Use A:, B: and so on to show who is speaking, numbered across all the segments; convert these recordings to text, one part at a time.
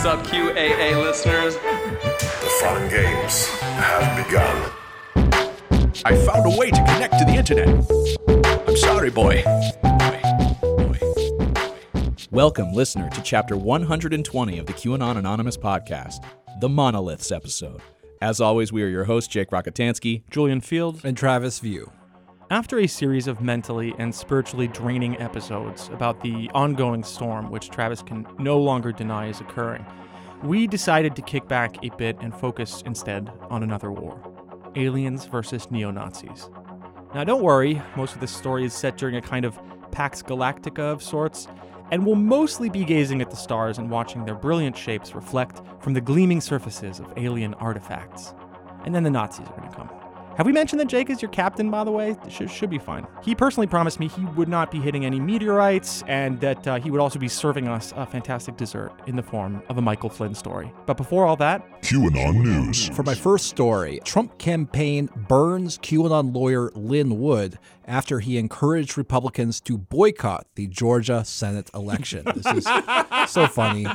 A: What's up, QAA listeners?
B: The fun games have begun.
C: I found a way to connect to the internet. I'm sorry, boy. Welcome, listener, to chapter 120 of the QAnon Anonymous podcast, the Monoliths episode. As always, we are your hosts, Jake Rockatansky,
D: Julian Feeld.
E: and Travis View.
D: After a series of mentally and spiritually draining episodes about the ongoing storm, which Travis can no longer deny is occurring, we decided to kick back a bit and focus instead on another war aliens versus neo Nazis. Now, don't worry, most of this story is set during a kind of Pax Galactica of sorts, and we'll mostly be gazing at the stars and watching their brilliant shapes reflect from the gleaming surfaces of alien artifacts. And then the Nazis are going to come. Have we mentioned that Jake is your captain, by the way? Should, should be fine. He personally promised me he would not be hitting any meteorites and that uh, he would also be serving us a fantastic dessert in the form of a Michael Flynn story. But before all that,
B: QAnon News.
E: For my first story, Trump campaign burns QAnon lawyer Lin Wood after he encouraged Republicans to boycott the Georgia Senate election. This is so funny.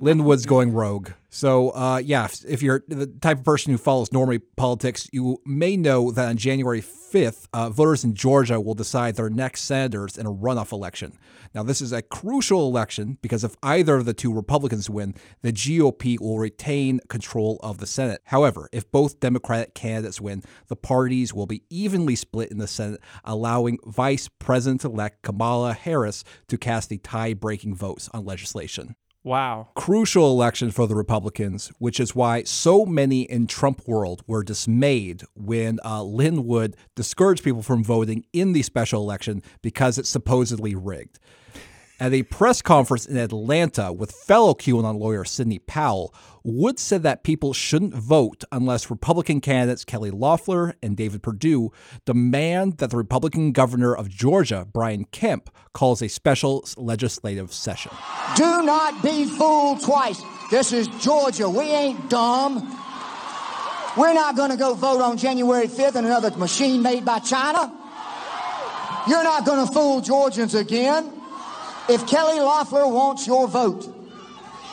E: Lin Wood's going rogue. So, uh, yeah, if- you're the type of person who follows normally politics, you may know that on January 5th, uh, voters in Georgia will decide their next senators in a runoff election. Now, this is a crucial election because if either of the two Republicans win, the GOP will retain control of the Senate. However, if both Democratic candidates win, the parties will be evenly split in the Senate, allowing Vice President elect Kamala Harris to cast the tie breaking votes on legislation
D: wow.
E: crucial election for the Republicans, which is why so many in Trump world were dismayed when uh, Lin Wood discouraged people from voting in the special election because it's supposedly rigged. At a press conference in Atlanta with fellow QAnon lawyer Sidney Powell, Wood said that people shouldn't vote unless Republican candidates Kelly Loeffler and David Perdue demand that the Republican governor of Georgia, Brian Kemp, calls a special legislative session.
F: Do not be fooled twice. This is Georgia. We ain't dumb. We're not going to go vote on January 5th in another machine made by China. You're not going to fool Georgians again. If Kelly Loeffler wants your vote,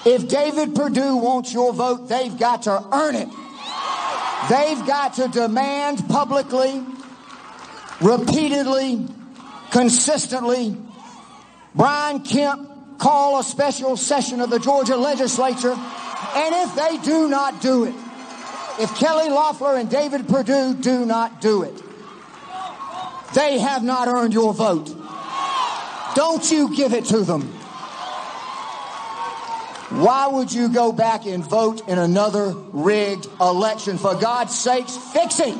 F: if David Perdue wants your vote, they've got to earn it. They've got to demand publicly, repeatedly, consistently Brian Kemp call a special session of the Georgia legislature. And if they do not do it, if Kelly Loeffler and David Perdue do not do it, they have not earned your vote. Don't you give it to them. Why would you go back and vote in another rigged election? For God's sakes, fix it.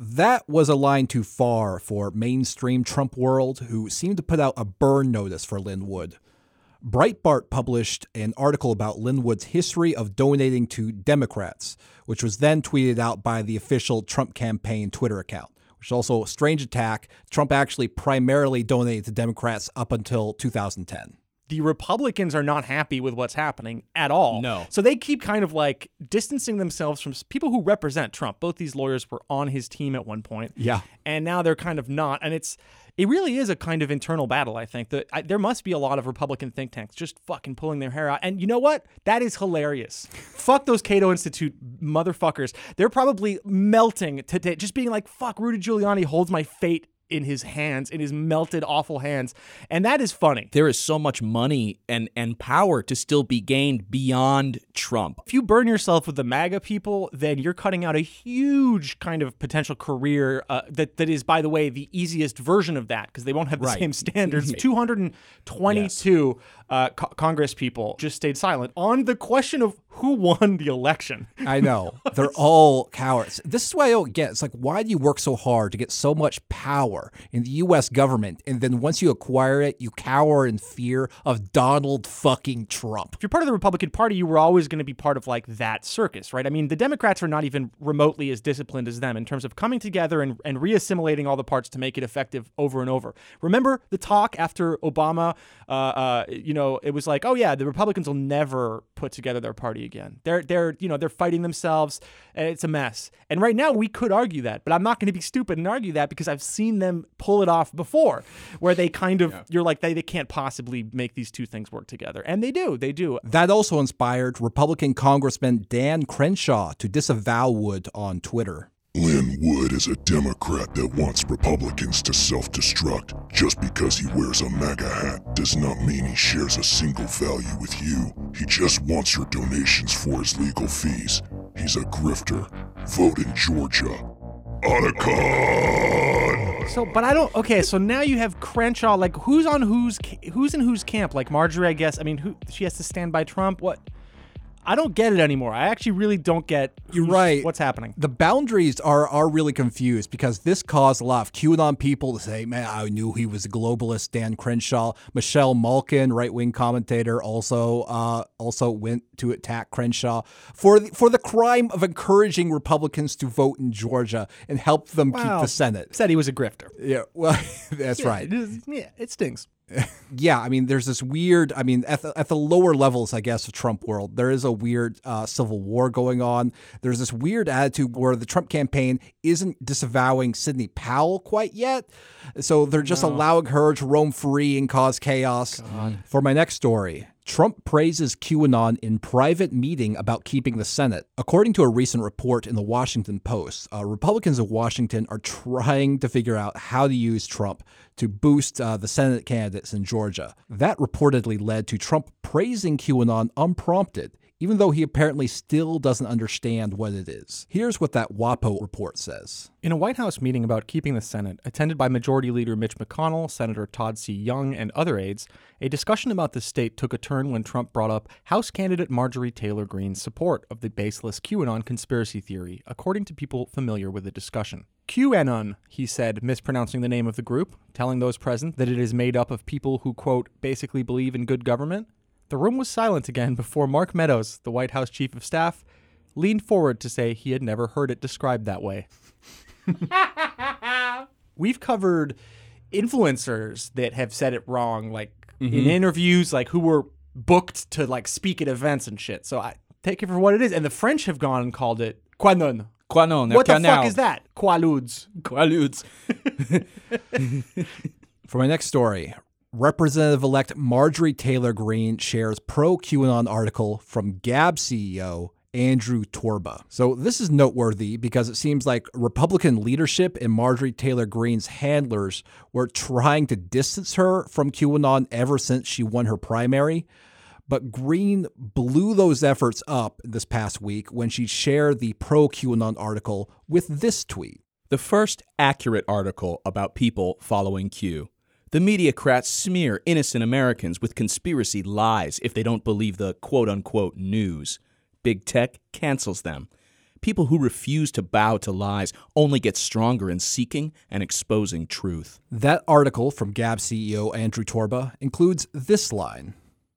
E: That was a line too far for mainstream Trump world, who seemed to put out a burn notice for Lin Wood. Breitbart published an article about Lin Wood's history of donating to Democrats, which was then tweeted out by the official Trump campaign Twitter account. Which is also a strange attack. Trump actually primarily donated to Democrats up until 2010
D: the Republicans are not happy with what's happening at all.
C: No.
D: So they keep kind of like distancing themselves from people who represent Trump. Both these lawyers were on his team at one point.
E: Yeah.
D: And now they're kind of not. And it's it really is a kind of internal battle, I think. That I, there must be a lot of Republican think tanks just fucking pulling their hair out. And you know what? That is hilarious. fuck those Cato Institute motherfuckers. They're probably melting today, just being like, fuck, Rudy Giuliani holds my fate in his hands, in his melted, awful hands. And that is funny.
C: There is so much money and, and power to still be gained beyond Trump.
D: if you burn yourself with the MAGA people, then you're cutting out a huge kind of potential career uh, that that is, by the way, the easiest version of that because they won't have the
C: Right.
D: same standards. 222 uh, co- Congress people just stayed silent on the question of who won the election.
E: I know. They're all cowards. This is what I don't get. It's like, why do you work so hard to get so much power in the U.S. government? And then once you acquire it, you cower in fear of Donald fucking Trump.
D: if you're part of the Republican Party, you were always going to be part of like that circus, right? I mean, the Democrats are not even remotely as disciplined as them in terms of coming together and, and reassimilating all the parts to make it effective over and over. Remember the talk after Obama? Uh, uh, you know, it was like, oh yeah, the Republicans will never put together their party again. They're they're you know they're fighting themselves, and it's a mess. And right now we could argue that, but I'm not going to be stupid and argue that because I've seen them pull it off before, where they kind of you're like they they can't possibly make these two things work together, and they do. They do.
E: That also inspired Republican Congressman Dan Crenshaw to disavow Wood on Twitter.
B: Lin Wood is a Democrat that wants Republicans to self destruct. Just because he wears a MAGA hat does not mean he shares a single value with you. He just wants your donations for his legal fees. He's a grifter. Vote in Georgia. Otacon!
D: So, but I don't. Okay, so now you have Crenshaw. Like, who's on whose? Who's in whose camp? Like Marjorie, I guess. I mean, who she has to stand by Trump? What? I don't get it anymore. I actually really don't get.
E: You're right.
D: What's happening?
E: The boundaries are are really confused because this caused a lot of QAnon people to say, "Man, I knew he was a globalist." Dan Crenshaw, Michelle Malkin, right wing commentator, also uh, also went to attack Crenshaw for the, for the crime of encouraging Republicans to vote in Georgia and help them keep the Senate.
D: Said he was a grifter.
E: Yeah, well, that's right.
D: It is- yeah, it stings.
E: Yeah, I mean, there's this weird. I mean, at the, at the lower levels, I guess, of Trump world, there is a weird uh, civil war going on. There's this weird attitude where the Trump campaign isn't disavowing Sidney Powell quite yet, so they're just allowing her to roam free and cause chaos. For my next story. Trump praises QAnon in private meeting about keeping the Senate. According to a recent report in the Washington Post, uh, Republicans of Washington are trying to figure out how to use Trump to boost uh, the Senate candidates in Georgia. That reportedly led to Trump praising QAnon unprompted, even though he apparently still doesn't understand what it is. Here's what that WAPO report says.
D: In a White House meeting about keeping the Senate, attended by Majority Leader Mitch McConnell, Senator Todd C. Young, and other aides, a discussion about the state took a turn when Trump brought up House candidate Marjorie Taylor Greene's support of the baseless QAnon conspiracy theory, according to people familiar with the discussion. QAnon, he said, mispronouncing the name of the group, telling those present that it is made up of people who, quote, basically believe in good government. The room was silent again before Mark Meadows, the White House chief of staff, leaned forward to say he had never heard it described that way. We've covered influencers that have said it wrong, like in mm-hmm. interviews, like who were booked to like speak at events and shit. So I take it for what it is. And the French have gone and called it Quanon.
C: Quanon,
D: What the
C: canal.
D: fuck is that? Quaaludes.
C: Quaaludes.
E: For my next story, Representative elect Marjorie Taylor Greene shares pro QAnon article from Gab CEO Andrew Torba. So this is noteworthy because it seems like Republican leadership and Marjorie Taylor Greene's handlers were trying to distance her from QAnon ever since she won her primary. But Greene blew those efforts up this past week when she shared the pro QAnon article with this tweet.
C: The first accurate article about people following Q. The mediocrats smear innocent Americans with conspiracy lies if they don't believe the quote unquote news. Big tech cancels them. People who refuse to bow to lies only get stronger in seeking and exposing truth.
E: That article from Gab CEO Andrew Torba includes this line.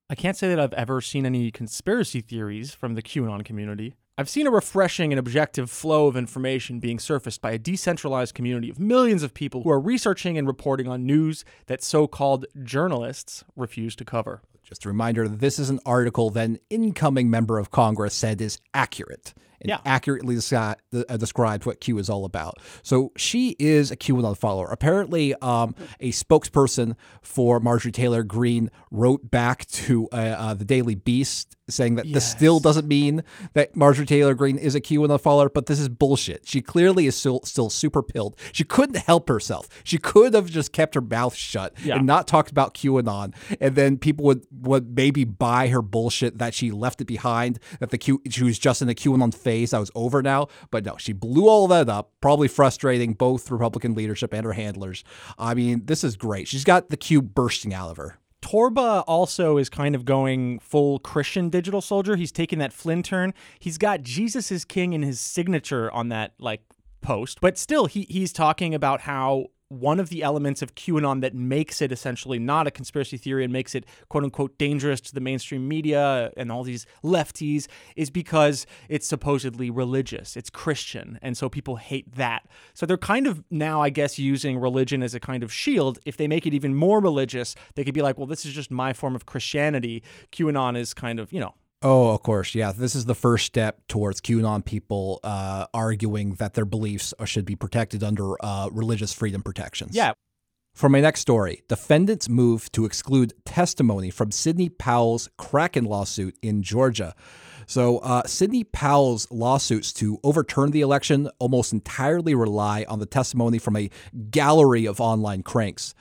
D: I can't say that I've ever seen any conspiracy theories from the QAnon community. I've seen a refreshing and objective flow of information being surfaced by a decentralized community of millions of people who are researching and reporting on news that so called journalists refuse to cover.
E: Just a reminder this is an article that an incoming member of Congress said is accurate and
D: Yeah.
E: accurately uh, described what Q is all about. So she is a QAnon follower. Apparently, um, a spokesperson for Marjorie Taylor Greene wrote back to uh, uh, the Daily Beast saying that this still doesn't mean that Marjorie Taylor Greene is a QAnon follower, but this is bullshit. She clearly is still still super pilled. She couldn't help herself. She could have just kept her mouth shut
D: Yeah.
E: and not talked about QAnon, and then people would would maybe buy her bullshit that she left it behind, that the Q she was just in the QAnon phase that was over now. But no, she blew all that up, probably frustrating both Republican leadership and her handlers. I mean, this is great. She's got the cube bursting out of her.
D: Torba also is kind of going full Christian digital soldier. He's taking that Flynn turn. He's got Jesus is King in his signature on that like post, but still he he's talking about how one of the elements of QAnon that makes it essentially not a conspiracy theory and makes it quote unquote dangerous to the mainstream media and all these lefties is because it's supposedly religious. It's Christian. And so people hate that. So they're kind of now, I guess, using religion as a kind of shield. If they make it even more religious, they could be like, well, this is just my form of Christianity. QAnon is kind of, you know,
E: Oh, of course. Yeah. This is the first step towards QAnon people uh, arguing that their beliefs should be protected under uh, religious freedom protections.
D: Yeah.
E: For my next story, defendants move to exclude testimony from Sidney Powell's Kraken lawsuit in Georgia. So, uh, Sidney Powell's lawsuits to overturn the election almost entirely rely on the testimony from a gallery of online cranks.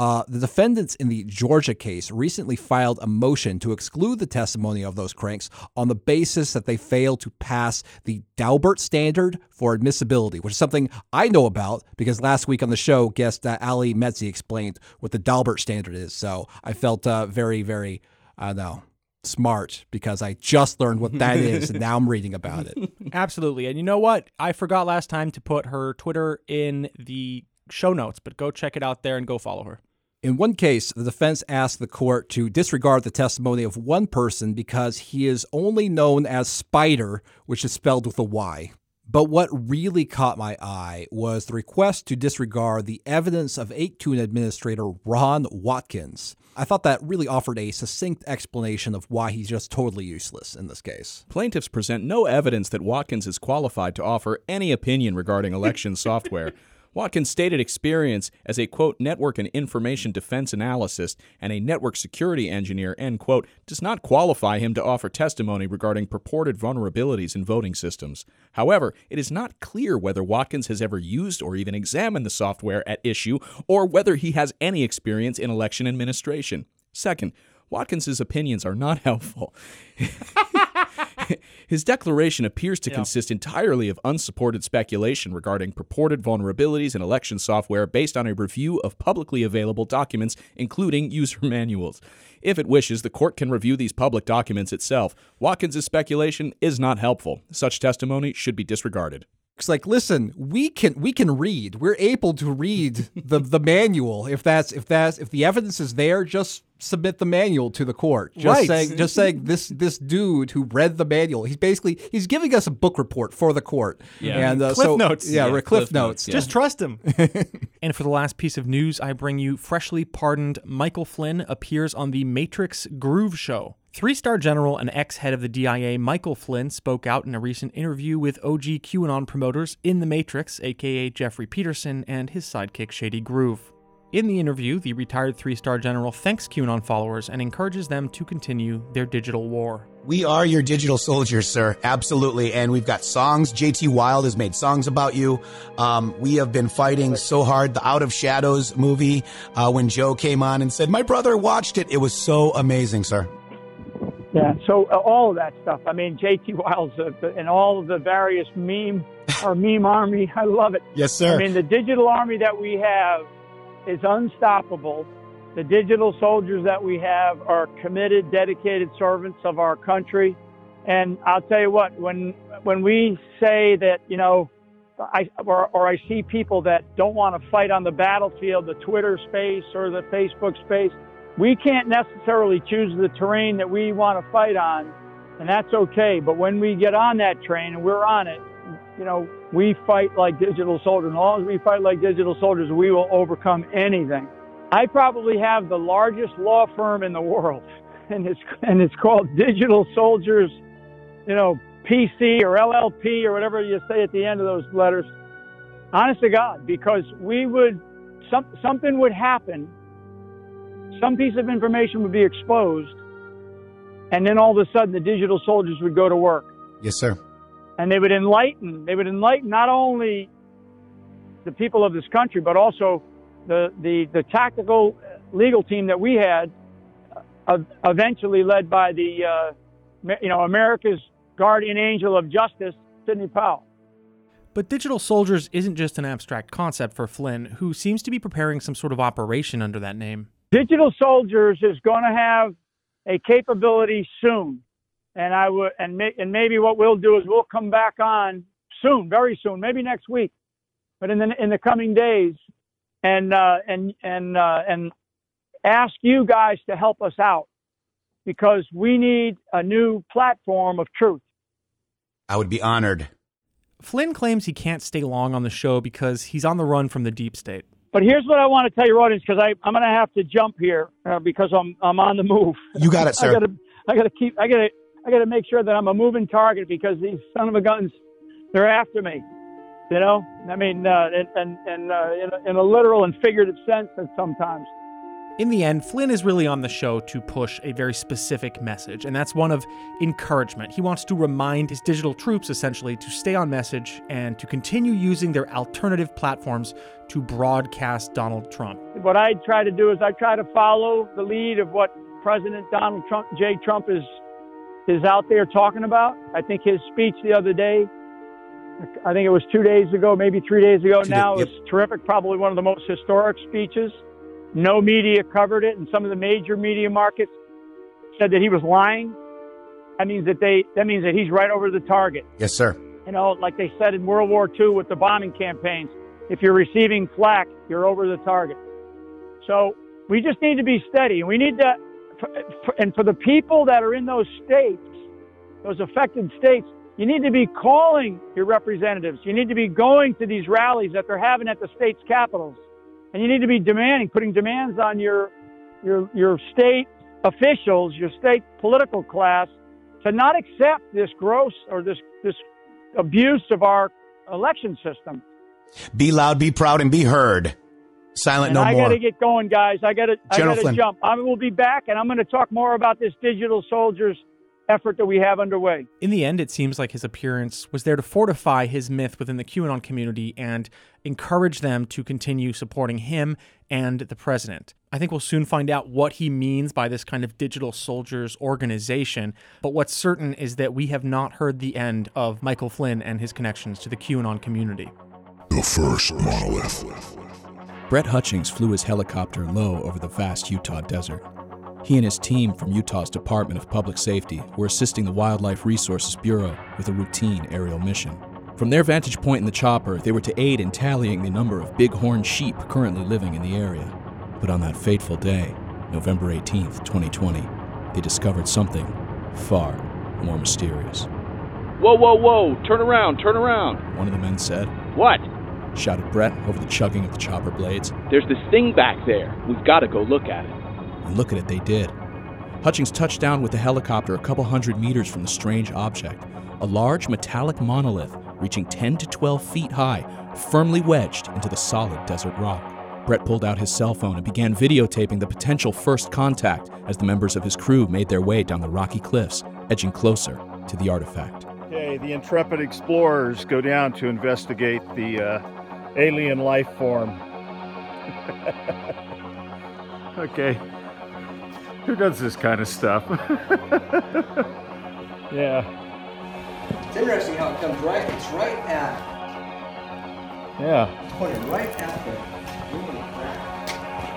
E: Uh, the defendants in the Georgia case recently filed a motion to exclude the testimony of those cranks on the basis that they failed to pass the Daubert standard for admissibility, which is something I know about because last week on the show, guest uh, Ali Metzi explained what the Daubert standard is. So I felt uh, very, very, I don't know, smart because I just learned what that is and now I'm reading about it.
D: Absolutely. And you know what? I forgot last time to put her Twitter in the show notes, but go check it out there and go follow her.
E: In one case, the defense asked the court to disregard the testimony of one person because he is only known as Spider, which is spelled with a Y. But what really caught my eye was the request to disregard the evidence of 8kun administrator Ron Watkins. I thought that really offered a succinct explanation of why he's just totally useless in this case.
C: Plaintiffs present no evidence that Watkins is qualified to offer any opinion regarding election software. Watkins' stated experience as a quote network and information defense analyst and a network security engineer end quote does not qualify him to offer testimony regarding purported vulnerabilities in voting systems. However, it is not clear whether Watkins has ever used or even examined the software at issue or whether he has any experience in election administration. Second, Watkins's opinions are not helpful. His declaration appears to consist entirely of unsupported speculation regarding purported vulnerabilities in election software based on a review of publicly available documents, including user manuals. If it wishes, the court can review these public documents itself. Watkins' speculation is not helpful. Such testimony should be disregarded.
E: It's like, listen, we can we can read. We're able to read the the manual. If that's if that's if the evidence is there, just submit the manual to the court. Just
D: Right.
E: saying just saying this this dude who read the manual, he's basically he's giving us a book report for the court.
C: Yeah.
E: And uh,
D: Cliff
E: so,
D: notes.
E: Yeah,
C: Yeah,
E: right,
C: Cliff
E: cliff,
C: notes,
E: notes.
C: yeah.
D: Just trust him. and for the last piece of news, I bring you freshly pardoned Michael Flynn appears on the Matrix Groove Show. Three star general and ex head of the DIA, Michael Flynn, spoke out in a recent interview with OG QAnon promoters in The Matrix, aka Jeffrey Pedersen, and his sidekick Shady Groove. In the interview, the retired three star general thanks QAnon followers and encourages them to continue their digital war.
G: We are your digital soldiers, sir. Absolutely. And we've got songs. JT Wild has made songs about you. Um, we have been fighting so hard. The Out of Shadows movie, uh, when Joe came on and said, my brother watched it. It was so amazing, sir.
H: Yeah, so uh, all of that stuff. I mean, JT Wiles uh, and all of the various meme or meme army. I love it.
G: Yes, sir.
H: I mean, the digital army that we have is unstoppable. The digital soldiers that we have are committed, dedicated servants of our country. And I'll tell you what, when when we say that, you know, I or, or I see people that don't want to fight on the battlefield, the Twitter space or the Facebook space, we can't necessarily choose the terrain that we want to fight on, and that's okay. But when we get on that train and we're on it, you know, we fight like digital soldiers. As long as we fight like digital soldiers, we will overcome anything. I probably have the largest law firm in the world, and it's and it's called Digital Soldiers, you know, PC or LLP or whatever you say at the end of those letters. Honest to God, because we would some something would happen, some piece of information would be exposed, and then all of a sudden the digital soldiers would go to work
G: yes, sir.
H: and they would enlighten they would enlighten not only the people of this country but also the the, the tactical legal team that we had uh, eventually led by the uh, you know America's guardian angel of justice Sidney Powell
D: But digital soldiers isn't just an abstract concept for Flynn, who seems to be preparing some sort of operation under that name.
H: Digital soldiers is going to have a capability soon and I would and may, and maybe what we'll do is we'll come back on soon very soon maybe next week but in the in the coming days and uh, and and uh, and ask you guys to help us out because we need a new platform of truth
G: I would be honored.
D: Flynn claims he can't stay long on the show because he's on the run from the deep state.
H: But here's what I want to tell your audience because I'm going to have to jump here uh, because I'm I'm on the move
G: You got it,
H: I
G: sir.
H: gotta, I gotta keep, I gotta, I got to make sure that I'm a moving target because these son of a guns, they're after me. You know, I mean, uh, and and, and uh, in, a, in a literal and figurative sense, sometimes.
D: In the end, Flynn is really on the show to push a very specific message, and that's one of encouragement. He wants to remind his digital troops, essentially, to stay on message and to continue using their alternative platforms to broadcast Donald Trump.
H: What I try to do is I try to follow the lead of what President Donald Trump, J. Trump, is is out there talking about. I think his speech the other day, I think it was two days ago, maybe three days ago now, yep. was terrific. Probably one of the most historic speeches. No media covered it, and some of the major media markets said that he was lying. That means that they that means that he's right over the target.
G: Yes, sir.
H: You know, like they said in World War II with the bombing campaigns, if you're receiving flak, you're over the target. So we just need to be steady. We need to, and for the people that are in those states, those affected states, you need to be calling your representatives. You need to be going to these rallies that they're having at the state's capitals. And you need to be demanding, putting demands on your, your, your state officials, your state political class to not accept this gross or this, this abuse of our election system.
G: Be loud, be proud, and be heard. Silent
H: and
G: no
H: I
G: more.
H: I got to get going, guys. I got to. I got to jump. I will be back, and I'm going to talk more about this digital soldiers effort that we have underway.
D: In the end, it seems like his appearance was there to fortify his myth within the QAnon community and encourage them to continue supporting him and the president. I think we'll soon find out what he means by this kind of digital soldiers organization, but what's certain is that we have not heard the end of Michael Flynn and his connections to the QAnon community.
B: The first monolith.
C: Brett Hutchings flew his helicopter low over the vast Utah desert. He and his team from Utah's Department of Public Safety were assisting the Wildlife Resources Bureau with a routine aerial mission. From their vantage point in the chopper, they were to aid in tallying the number of bighorn sheep currently living in the area. But on that fateful day, November 18, 2020, they discovered something far more mysterious.
A: Whoa, whoa, whoa! Turn around, turn around!
C: One of the men said.
A: What?
C: shouted Brett over the chugging of the chopper blades.
A: There's this thing back there. We've got to go look at it
C: and look at it they did. Hutchings touched down with the helicopter a couple hundred meters from the strange object, a large metallic monolith reaching 10 to 12 feet high, firmly wedged into the solid desert rock. Brett pulled out his cell phone and began videotaping the potential first contact as the members of his crew made their way down the rocky cliffs, edging closer to the artifact.
I: Okay, the intrepid explorers go down to investigate the uh, alien life form. okay. Who does this kind of stuff? yeah.
J: It's interesting how it comes right. It's right at.
I: Yeah.
J: It's pointed right at the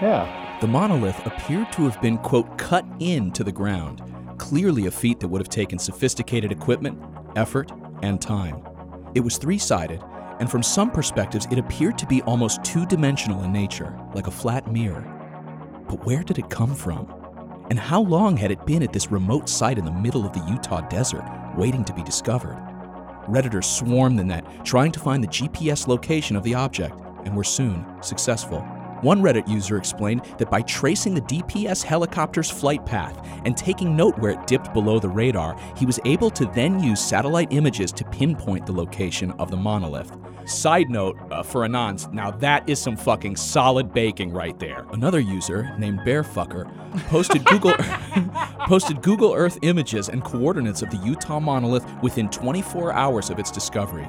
I: Yeah.
C: The monolith appeared to have been, quote, cut into the ground, clearly a feat that would have taken sophisticated equipment, effort, and time. It was three sided, and from some perspectives, it appeared to be almost two dimensional in nature, like a flat mirror. But where did it come from? And how long had it been at this remote site in the middle of the Utah desert, waiting to be discovered? Redditors swarmed the net, trying to find the GPS location of the object, and were soon successful. One Reddit user explained that by tracing the DPS helicopter's flight path and taking note where it dipped below the radar, he was able to then use satellite images to pinpoint the location of the monolith. Side note uh, for Anons, now that is some fucking solid baking right there. Another user named Bearfucker posted Google posted Google Earth images and coordinates of the Utah monolith within 24 hours of its discovery.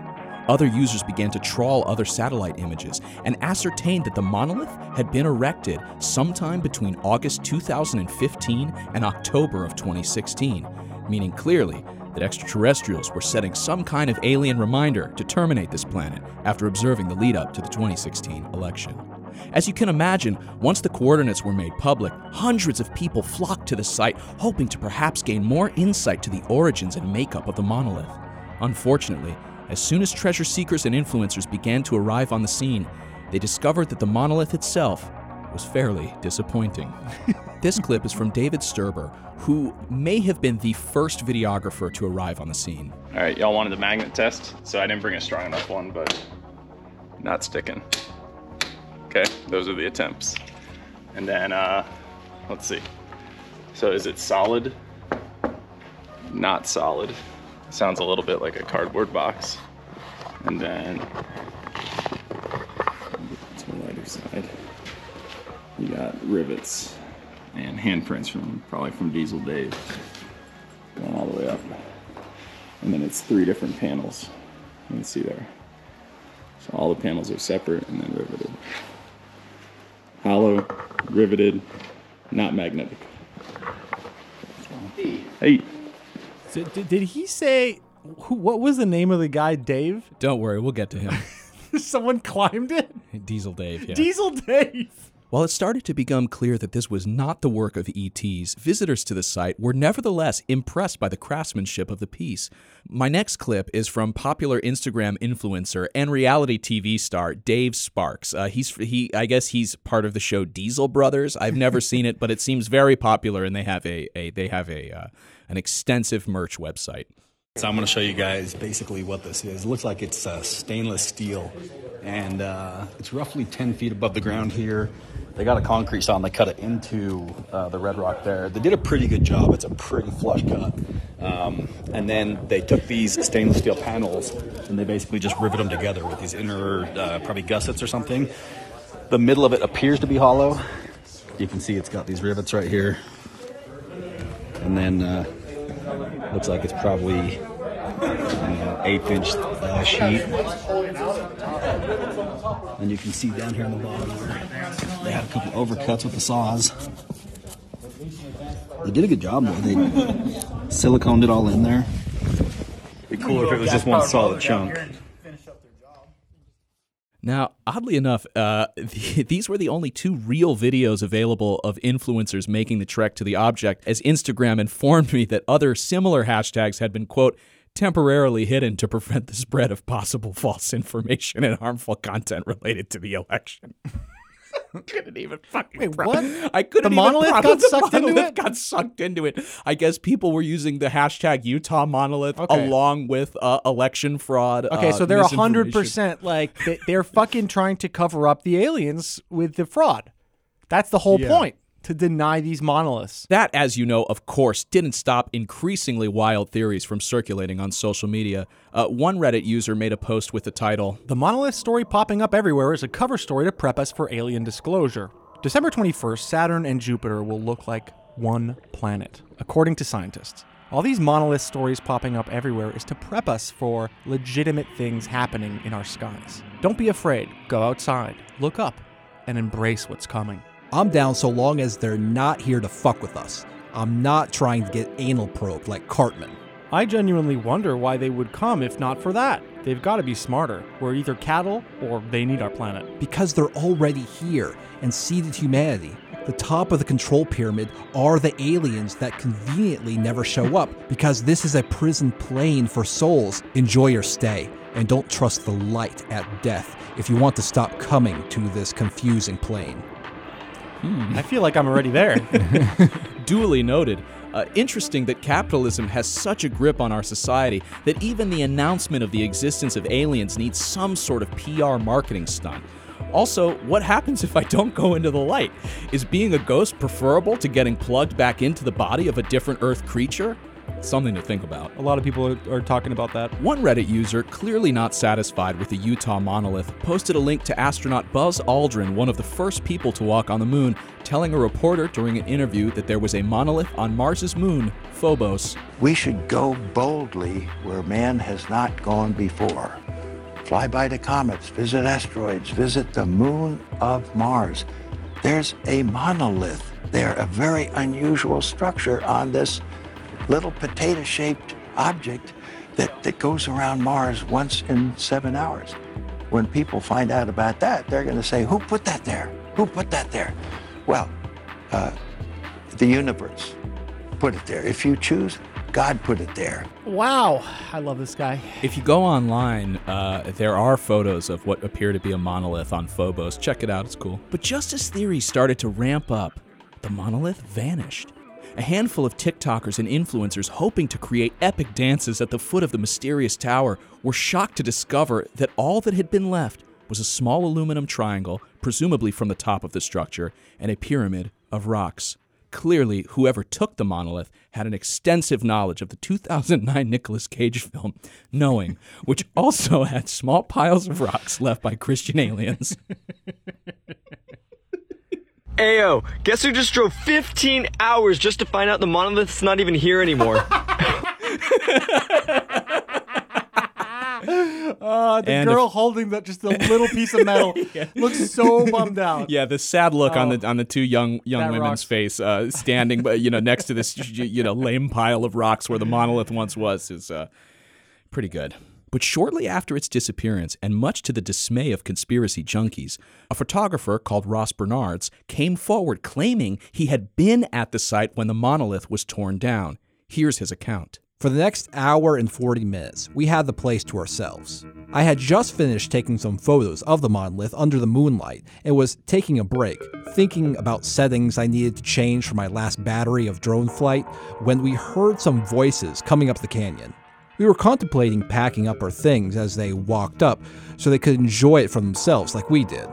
C: Other users began to trawl other satellite images and ascertained that the monolith had been erected sometime between August 2015 and October of 2016, meaning clearly that extraterrestrials were setting some kind of alien reminder to terminate this planet after observing the lead up to the 2016 election. As you can imagine, once the coordinates were made public, hundreds of people flocked to the site, hoping to perhaps gain more insight to the origins and makeup of the monolith. Unfortunately, as soon as treasure seekers and influencers began to arrive on the scene, they discovered that the monolith itself was fairly disappointing. this clip is from David Surber, who may have been the first videographer to arrive on the scene.
K: All right, y'all wanted the magnet test, so I didn't bring a strong enough one, but not sticking. Okay, those are the attempts. And then, uh, let's see. So is it solid? not solid. Sounds a little bit like a cardboard box. And then to the lighter side, you got rivets and handprints from probably from Diesel Dave going all the way up. And then it's three different panels. You can see there. So all the panels are separate and then riveted. Hollow, riveted, not magnetic. Hey.
D: Did, did, did he say who, what was the name of the guy? Dave?
C: Don't worry, we'll get to him.
D: Someone climbed it.
C: Diesel Dave. Yeah.
D: Diesel Dave.
C: While it started to become clear that this was not the work of ETs, visitors to the site were nevertheless impressed by the craftsmanship of the piece. My next clip is from popular Instagram influencer and reality TV star Dave Sparks. Uh, he's he, I guess he's part of the show Diesel Brothers. I've never seen it, but it seems very popular, and they have a, a they have a uh, an extensive merch website.
L: So I'm going to show you guys basically what this is. It looks like it's uh, stainless steel, and uh, it's roughly 10 feet above the ground here. They got a concrete saw and they cut it into uh, the red rock there. They did a pretty good job. It's a pretty flush cut. Um, and then they took these stainless steel panels and they basically just rivet them together with these inner, uh, probably gussets or something. The middle of it appears to be hollow. You can see it's got these rivets right here. And then uh, looks like it's probably an eighth inch uh, sheet. And you can see down here on the bottom where they had a couple overcuts with the saws. They did a good job though. They siliconed it all in there. It'd Be cooler if it was just one solid chunk.
C: Now, oddly enough, uh, the, these were the only two real videos available of influencers making the trek to the object, as Instagram informed me that other similar hashtags had been, quote, temporarily hidden to prevent the spread of possible false information and harmful content related to the election. couldn't even fucking.
D: Wait,
C: pro-
D: what?
C: I couldn't
D: The
C: even
D: monolith
C: pro-
D: got
C: the
D: sucked into it?
C: Got sucked into it. I guess people were using the hashtag Utah monolith
D: Okay.
C: along with uh, election fraud.
D: Okay,
C: uh,
D: so they're hundred percent like they, they're fucking trying to cover up the aliens with the fraud. That's the whole
C: Yeah.
D: point to deny these monoliths.
C: That, as you know, of course, didn't stop increasingly wild theories from circulating on social media. Uh, one Reddit user made a post with the title
D: The monolith story popping up everywhere is a cover story to prep us for alien disclosure. December 21st, Saturn and Jupiter will look like one planet, according to scientists. All these monolith stories popping up everywhere is to prep us for legitimate things happening in our skies. Don't be afraid. Go outside, look up, and embrace what's coming.
E: I'm down so long as they're not here to fuck with us. I'm not trying to get anal probed like Cartman.
D: I genuinely wonder why they would come if not for that. They've got to be smarter. We're either cattle or they need our planet.
E: Because they're already here and seeded humanity. The top of the control pyramid are the aliens that conveniently never show up because this is a prison plane for souls. Enjoy your stay and don't trust the light at death if you want to stop coming to this confusing plane.
D: I feel like I'm already there.
C: Duly noted. Uh, interesting that capitalism has such a grip on our society that even the announcement of the existence of aliens needs some sort of PR marketing stunt. Also, what happens if I don't go into the light? Is being a ghost preferable to getting plugged back into the body of a different Earth creature? Something to think about.
D: A lot of people are, are talking about that.
C: One Reddit user, clearly not satisfied with the Utah monolith, posted a link to astronaut Buzz Aldrin, one of the first people to walk on the moon, telling a reporter during an interview that there was a monolith on Mars's moon, Phobos.
M: We should go boldly where man has not gone before. Fly by the comets, visit asteroids, visit the moon of Mars. There's a monolith there, a very unusual structure on this little potato shaped object that, that goes around Mars once in seven hours. When people find out about that, they're going to say, Who put that there? Who put that there? Well, uh, the universe put it there. If you choose, God put it there.
D: Wow, I love this guy.
C: If you go online, uh, there are photos of what appear to be a monolith on Phobos. Check it out, it's cool. But just as theories started to ramp up, the monolith vanished. A handful of TikTokers and influencers hoping to create epic dances at the foot of the mysterious tower were shocked to discover that all that had been left was a small aluminum triangle, presumably from the top of the structure, and a pyramid of rocks. Clearly, whoever took the monolith had an extensive knowledge of the 2009 Nicolas Cage film, Knowing, which also had small piles of rocks left by Christian aliens.
N: Ayo, guess who just drove 15 hours just to find out the monolith's not even here anymore?
D: Uh, the
C: And
D: girl
C: if-
D: holding that just a little piece of metal looks so bummed out.
C: Yeah, the sad look on
D: Oh,
C: the on the two young young
D: that
C: women's
D: rocks.
C: face, uh, standing, but you know, next to this you know lame pile of rocks where the monolith once was, is uh, pretty good. But shortly after its disappearance, and much to the dismay of conspiracy junkies, a photographer called Ross Bernards came forward claiming he had been at the site when the monolith was torn down. Here's his account.
E: For the next hour and 40 minutes, we had the place to ourselves. I had just finished taking some photos of the monolith under the moonlight and was taking a break, thinking about settings I needed to change for my last battery of drone flight, when we heard some voices coming up the canyon. We were contemplating packing up our things as they walked up so they could enjoy it for themselves like we did.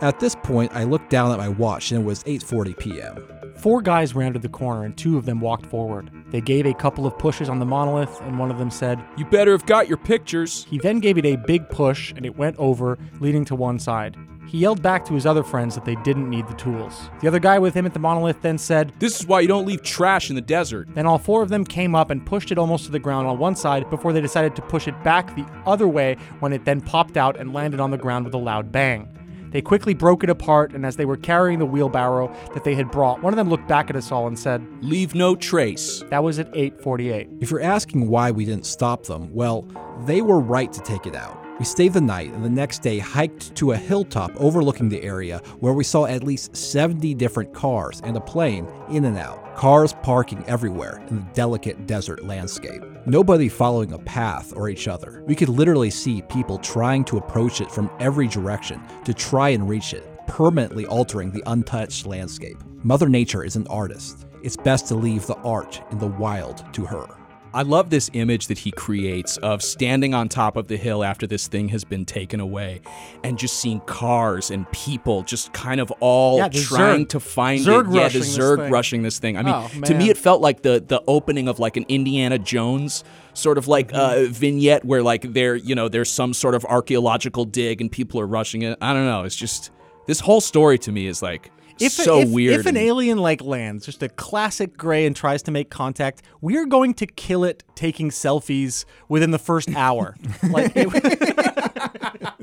E: At this point, I looked down at my watch and it was 8:40 p.m.
D: Four guys rounded the corner and two of them walked forward. They gave a couple of pushes on the monolith, and one of them said,
C: You better have got your pictures.
D: He then gave it a big push, and it went over, leading to one side. He yelled back to his other friends that they didn't need the tools. The other guy with him at the monolith then said,
C: This is why you don't leave trash in the desert.
D: Then all four of them came up and pushed it almost to the ground on one side before they decided to push it back the other way when it then popped out and landed on the ground with a loud bang. They quickly broke it apart, and as they were carrying the wheelbarrow that they had brought, one of them looked back at us all and said,
C: Leave no trace.
D: That was at 848.
E: If you're asking why we didn't stop them, well, they were right to take it out. We stayed the night and the next day hiked to a hilltop overlooking the area where we saw at least 70 different cars and a plane in and out. Cars parking everywhere in the delicate desert landscape. Nobody following a path or each other. We could literally see people trying to approach it from every direction to try and reach it, permanently altering the untouched landscape. Mother Nature is an artist. It's best to leave the art in the wild to her.
C: I love this image that he creates of standing on top of the hill after this thing has been taken away and just seeing cars and people just kind of all
D: Yeah,
C: trying
D: Zerg-
C: to find
D: Zerg
C: it. Yeah, the
D: rushing this
C: Zerg rushing this thing. I mean,
D: Oh,
C: to me, it felt like the the opening of like an Indiana Jones sort of like
D: Mm-hmm.
C: uh, vignette where like there, you know, there's some sort of archaeological dig and people are rushing it. I don't know. It's just this whole story to me is like
D: If,
C: so
D: if,
C: weird.
D: If an alien like lands, just a classic gray, and tries to make contact, we are going to kill it taking selfies within the first hour. like, it-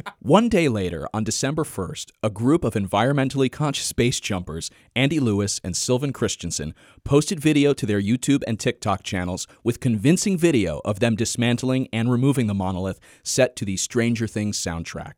C: One day later, on December 1st, a group of environmentally conscious BASE jumpers, Andy Lewis and Sylvan Christensen, posted video to their YouTube and TikTok channels with convincing video of them dismantling and removing the monolith set to the Stranger Things soundtrack.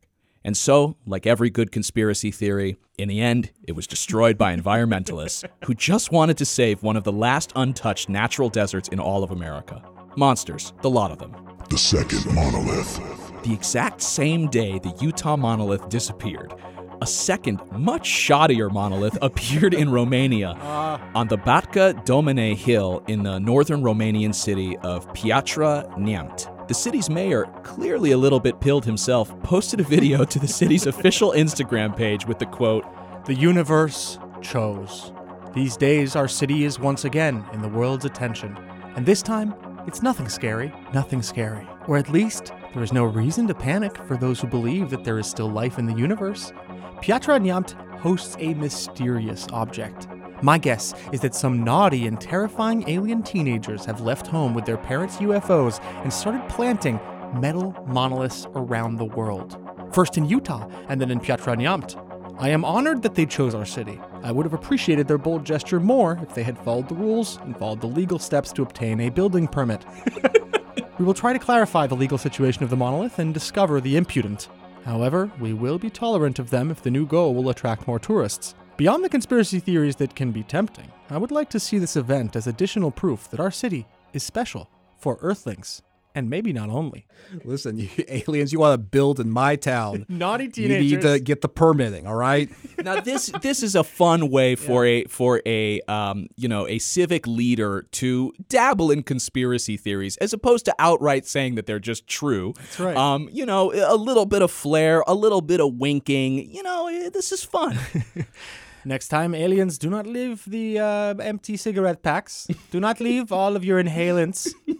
C: And so, like every good conspiracy theory, in the end, it was destroyed by environmentalists who just wanted to save one of the last untouched natural deserts in all of America. Monsters, the lot of them.
B: The second monolith.
C: The exact same day the Utah monolith disappeared, a second, much shoddier monolith appeared in Romania on the Batca Doamnei hill in the northern Romanian city of Piatra Neamt. The city's mayor, clearly a little bit pilled himself, posted a video to the city's official Instagram page with the quote,
D: the universe chose. These days, our city is once again in the world's attention. And this time, it's nothing scary, nothing scary. Or at least, there is no reason to panic for those who believe that there is still life in the universe. Piatra Neamt hosts a mysterious object. My guess is that some naughty and terrifying alien teenagers have left home with their parents' UFOs and started planting metal monoliths around the world. First in Utah, and then in Piatra Neamt. I am honored that they chose our city. I would have appreciated their bold gesture more if they had followed the rules and followed the legal steps to obtain a building permit. we will try to clarify the legal situation of the monolith and discover the impudent. However, we will be tolerant of them if the new goal will attract more tourists. Beyond the conspiracy theories that can be tempting, I would like to see this event as additional proof that our city is special for Earthlings. And maybe not only.
E: Listen, you aliens, you want to build in my town.
D: Naughty teenagers.
E: You need to get the permitting, all right?
C: now this this is a fun way for a for a um, you know a civic leader to dabble in conspiracy theories as opposed to outright saying that they're just true. That's
D: right.
C: Um, you know, a little bit of flair, a little bit of winking. You know, eh, this is fun.
D: Next time, aliens, do not leave the uh, empty cigarette packs. Do not leave all of your inhalants.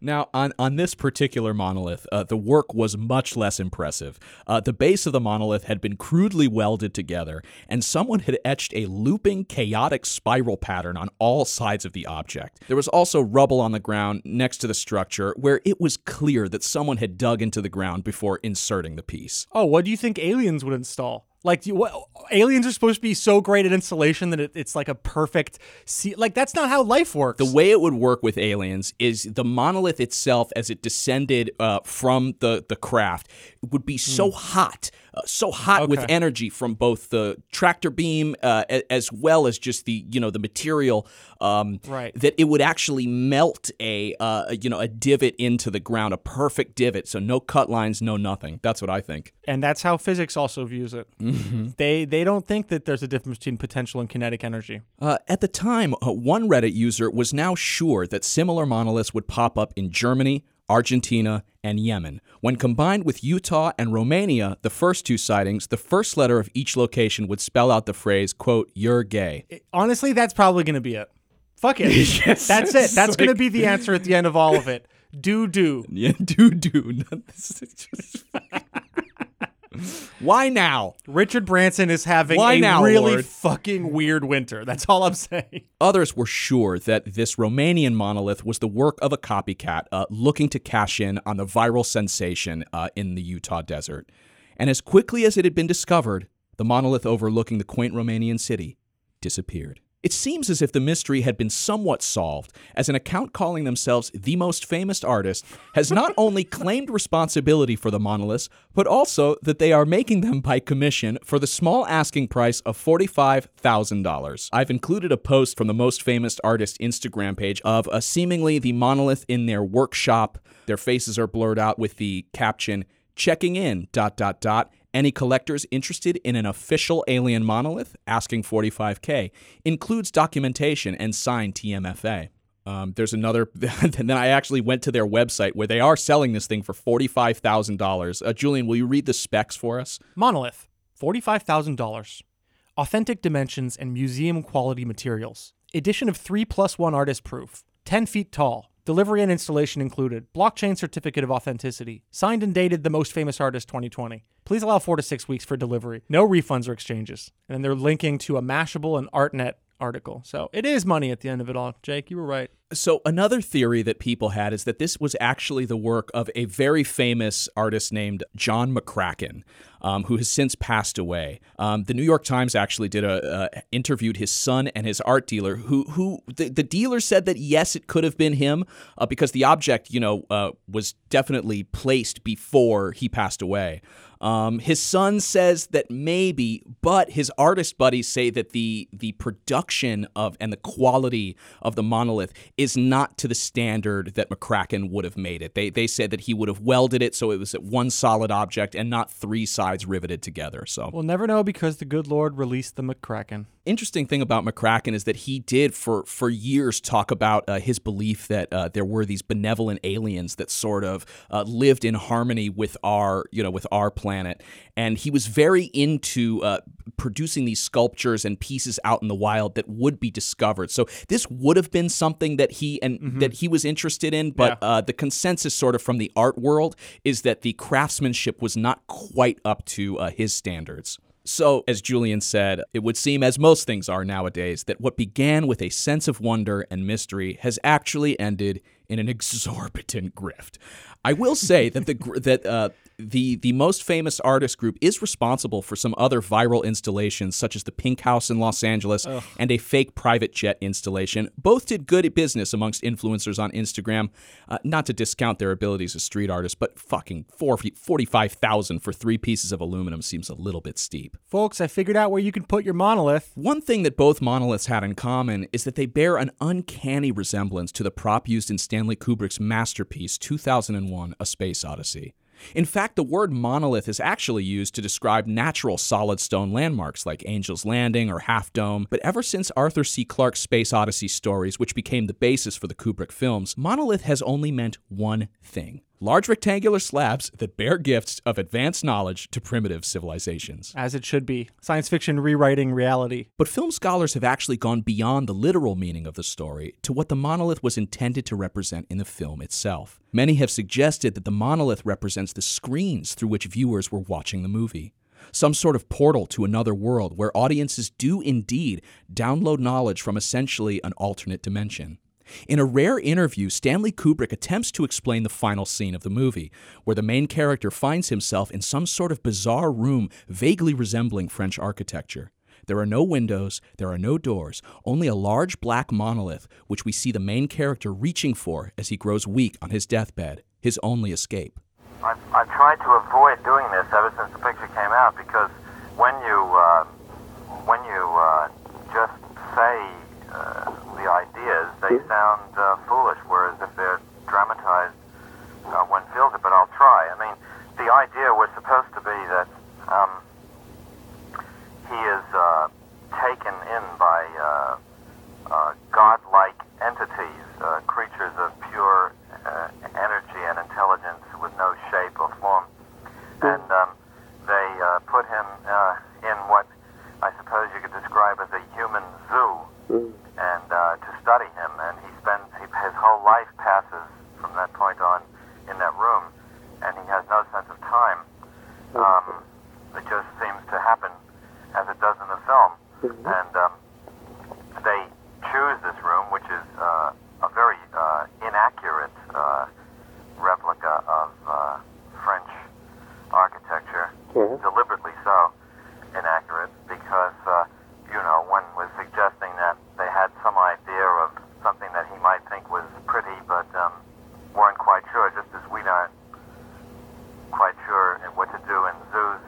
C: Now, on, on this particular monolith, uh, the work was much less impressive. Uh, the base of the monolith had been crudely welded together, and someone had etched a looping, chaotic spiral pattern on all sides of the object. There was also rubble on the ground next to the structure where it was clear that someone had dug into the ground before inserting the piece.
D: Oh, what do you think aliens would install? Like, you, what, aliens are supposed to be so great at insulation that it, it's like a perfect. See, like that's not how life works.
C: The way it would work with aliens is the monolith itself, as it descended uh, from the the craft, would be so hot, uh, so hot with energy from both the tractor beam uh, a- as well as just the you know the material, um,
D: Right.
C: that it would actually melt a uh, you know a divot into the ground, a perfect divot. So no cut lines, no nothing. That's what I think.
D: and that's how physics also views it. They they don't think that there's a difference between potential and kinetic energy.
C: Uh, at the time, uh, one Reddit user was now sure that similar monoliths would pop up in Germany, Argentina, and Yemen. When combined with Utah and Romania, the first two sightings, the first letter of each location would spell out the phrase, quote, you're gay.
D: Honestly, that's probably going to be it. Fuck it.
C: Yes,
D: that's it. That's going to be the answer at the end of all of it. Do do.
C: Yeah, do do. Why now?
D: Richard Branson is having
C: Why
D: a
C: now,
D: really
C: Lord?
D: fucking weird winter. That's all I'm saying.
C: Others were sure that this Romanian monolith was the work of a copycat uh, looking to cash in on the viral sensation uh, in the Utah desert. And as quickly as it had been discovered, the monolith overlooking the quaint Romanian city disappeared. It seems as if the mystery had been somewhat solved, as an account calling themselves the most famous artist has not only claimed responsibility for the monoliths, but also that they are making them by commission for the small asking price of $45,000. I've included a post from the most famous artist Instagram page of a seemingly the monolith in their workshop. Their faces are blurred out with the caption, checking in, dot, dot, dot. Any collectors interested in an official alien monolith asking 45K includes documentation and signed TMFA. Um, there's another, and then I actually went to their website where they are selling this thing for $45,000. Uh, Julian, will you read the specs for us?
D: Monolith, $45,000. Authentic dimensions and museum quality materials. Edition of 3 plus 1 artist proof. 10 feet tall. Delivery and installation included. Blockchain certificate of authenticity. Signed and dated the most famous artist 2020. Please allow four to six weeks for delivery. No refunds or exchanges. And they're linking to a Mashable and ArtNet article. So it is money at the end of it all. Jake, you were right.
C: So, another theory that people had is that this was actually the work of a very famous artist named John McCracken, um, who has since passed away. Um, the New York Times actually did a uh, interviewed his son and his art dealer, who who the, the dealer said that yes, it could have been him uh, because the object, you know, uh, was definitely placed before he passed away. Um, his son says that maybe, but his artist buddies say that the the production of and the quality of the monolith is not to the standard that McCracken would have made it. They they said that he would have welded it so it was one solid object and not three sides riveted together. So
D: We'll never know because the good Lord released the McCracken.
C: Interesting thing about McCracken is that he did for for years talk about uh, his belief that uh, there were these benevolent aliens that sort of uh, lived in harmony with our you know with our planet, and he was very into uh, producing these sculptures and pieces out in the wild that would be discovered. So this would have been something that he and that he was interested in, but uh, the consensus sort of from the art world is that the craftsmanship was not quite up to uh, his standards. So, as Julian said, it would seem, as most things are nowadays, that what began with a sense of wonder and mystery has actually ended in an exorbitant grift. I will say that the that uh, the the most famous artist group is responsible for some other viral installations, such as the Pink House in Los Angeles and a fake private jet installation. Both did good business amongst influencers on Instagram. Uh, not to discount their abilities as street artists, but fucking 40 45,000 for three pieces of aluminum seems a little bit steep.
D: Folks, I figured out where you can put your monolith.
C: One thing that both monoliths had in common is that they bear an uncanny resemblance to the prop used in Stanley Kubrick's masterpiece 2001 A Space Odyssey. In fact, the word monolith is actually used to describe natural solid stone landmarks like Angel's Landing or Half Dome, but ever since Arthur C. Clarke's Space Odyssey stories, which became the basis for the Kubrick films, monolith has only meant one thing large rectangular slabs that bear gifts of advanced knowledge to primitive civilizations.
D: As it should be. Science fiction rewriting reality.
C: But film scholars have actually gone beyond the literal meaning of the story to what the monolith was intended to represent in the film itself. Many have suggested that the monolith represents the screens through which viewers were watching the movie. Some sort of portal to another world where audiences do indeed download knowledge from essentially an alternate dimension. In a rare interview, Stanley Kubrick attempts to explain the final scene of the movie, where the main character finds himself in some sort of bizarre room vaguely resembling French architecture. There are no windows, there are no doors, only a large black monolith, which we see the main character reaching for as he grows weak on his deathbed, his only escape.
O: I've, I've tried to avoid doing this ever since the picture came out because when you uh, when you uh, just say uh, the ideas, they sound uh, foolish, whereas if they're dramatized, uh, one feels it. But I'll try. I mean, the idea was supposed to be that um, he is uh, taken in by uh, uh, godlike entities, uh, creatures of pure uh, energy and intelligence with no shape or form. And um, they uh, put him uh, in what I suppose you could describe as a human zoo and uh, to study him. And he spends he, his whole life passes from that point on in that room, and he has no sense of time. Um, it just seems to happen as it does in the film. And um, they choose this room, which is uh, a very uh, inaccurate uh, replica of uh, French architecture, deliberately so inaccurate, because uh, you know one was suggesting that they had some idea of something that he might think was pretty, but um, weren't quite sure, just as we aren't quite sure what to do in zoos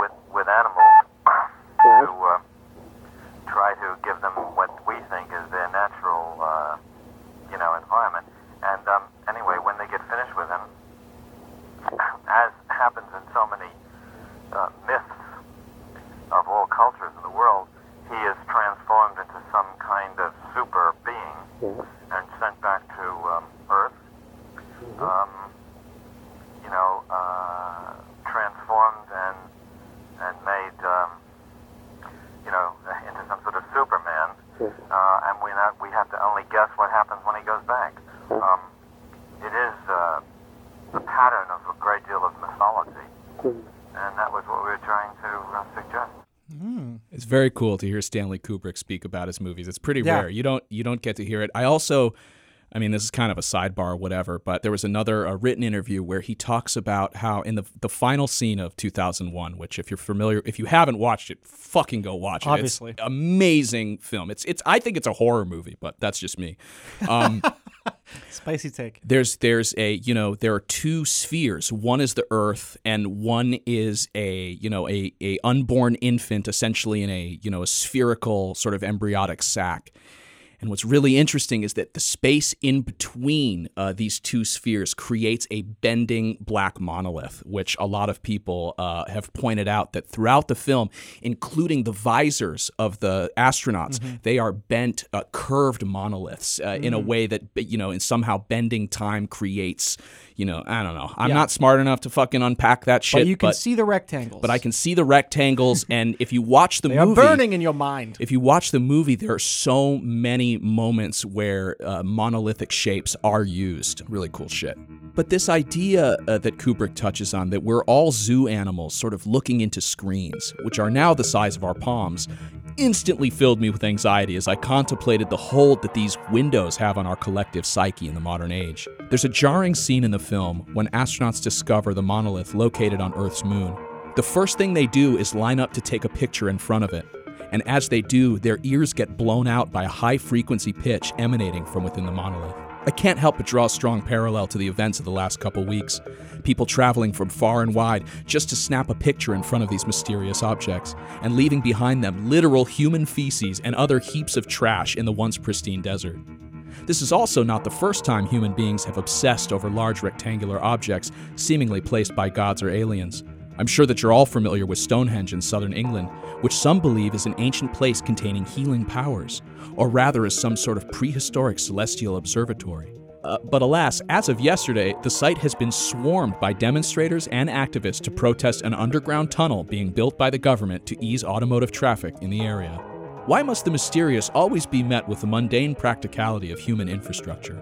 O: with with animals to uh, try to give them what we think is their natural, uh, you know, environment. And um, anyway, when they get finished with him, as happens in so many uh, myths of all cultures in the world, he is transformed into some kind of super being and sent back to um, Earth. Um, you know, uh, transformed and and made, um, you know, into some sort of Superman. Uh, and we not we have to only guess what happens when he goes back. Um, it is uh, the pattern of a great deal of mythology, and that was what we were trying to uh, suggest.
C: It's very cool to hear Stanley Kubrick speak about his movies. It's pretty
D: Yeah.
C: rare. You don't you don't get to hear it. I also I mean, this is kind of a sidebar or whatever, but there was another uh, written interview where he talks about how in the the final scene of 2001, which if you're familiar, if you haven't watched it, fucking go watch it.
D: Obviously.
C: it's amazing film. It's it's I think it's a horror movie, but that's just me. Um,
D: Spicy take.
C: there's there's a you know there are two spheres one is the earth and one is a you know a, a unborn infant essentially in a you know a spherical sort of embryonic sac and what's really interesting is that the space in between uh, these two spheres creates a bending black monolith, which a lot of people uh, have pointed out that throughout the film, including the visors of the astronauts, they are bent, uh, curved monoliths uh, in a
D: Mm.
C: way that, you know, and somehow bending time creates, you know, I don't know. I'm
D: Yeah.
C: not smart enough to fucking unpack that shit.
D: but you can see the rectangles.
C: But I can see the rectangles, and if you watch the
D: they are
C: movie,
D: burning in your mind.
C: if you watch the movie, there are so many moments where uh, monolithic shapes are used. Really cool shit. But this idea uh, that Kubrick touches on that we're all zoo animals sort of looking into screens, which are now the size of our palms, instantly filled me with anxiety as I contemplated the hold that these windows have on our collective psyche in the modern age. There's a jarring scene in the film when astronauts discover the monolith located on Earth's moon. The first thing they do is line up to take a picture in front of it. And as they do, their ears get blown out by a high frequency pitch emanating from within the monolith. I can't help but draw a strong parallel to the events of the last couple weeks. People traveling from far and wide just to snap a picture in front of these mysterious objects, and leaving behind them literal human feces and other heaps of trash in the once pristine desert. This is also not the first time human beings have obsessed over large rectangular objects seemingly placed by gods or aliens. I'm sure that you're all familiar with Stonehenge in southern England, which some believe is an ancient place containing healing powers, or rather is some sort of prehistoric celestial observatory. Uh, but alas, as of yesterday, the site has been swarmed by demonstrators and activists to protest an underground tunnel being built by the government to ease automotive traffic in the area. Why must the mysterious always be met with the mundane practicality of human infrastructure?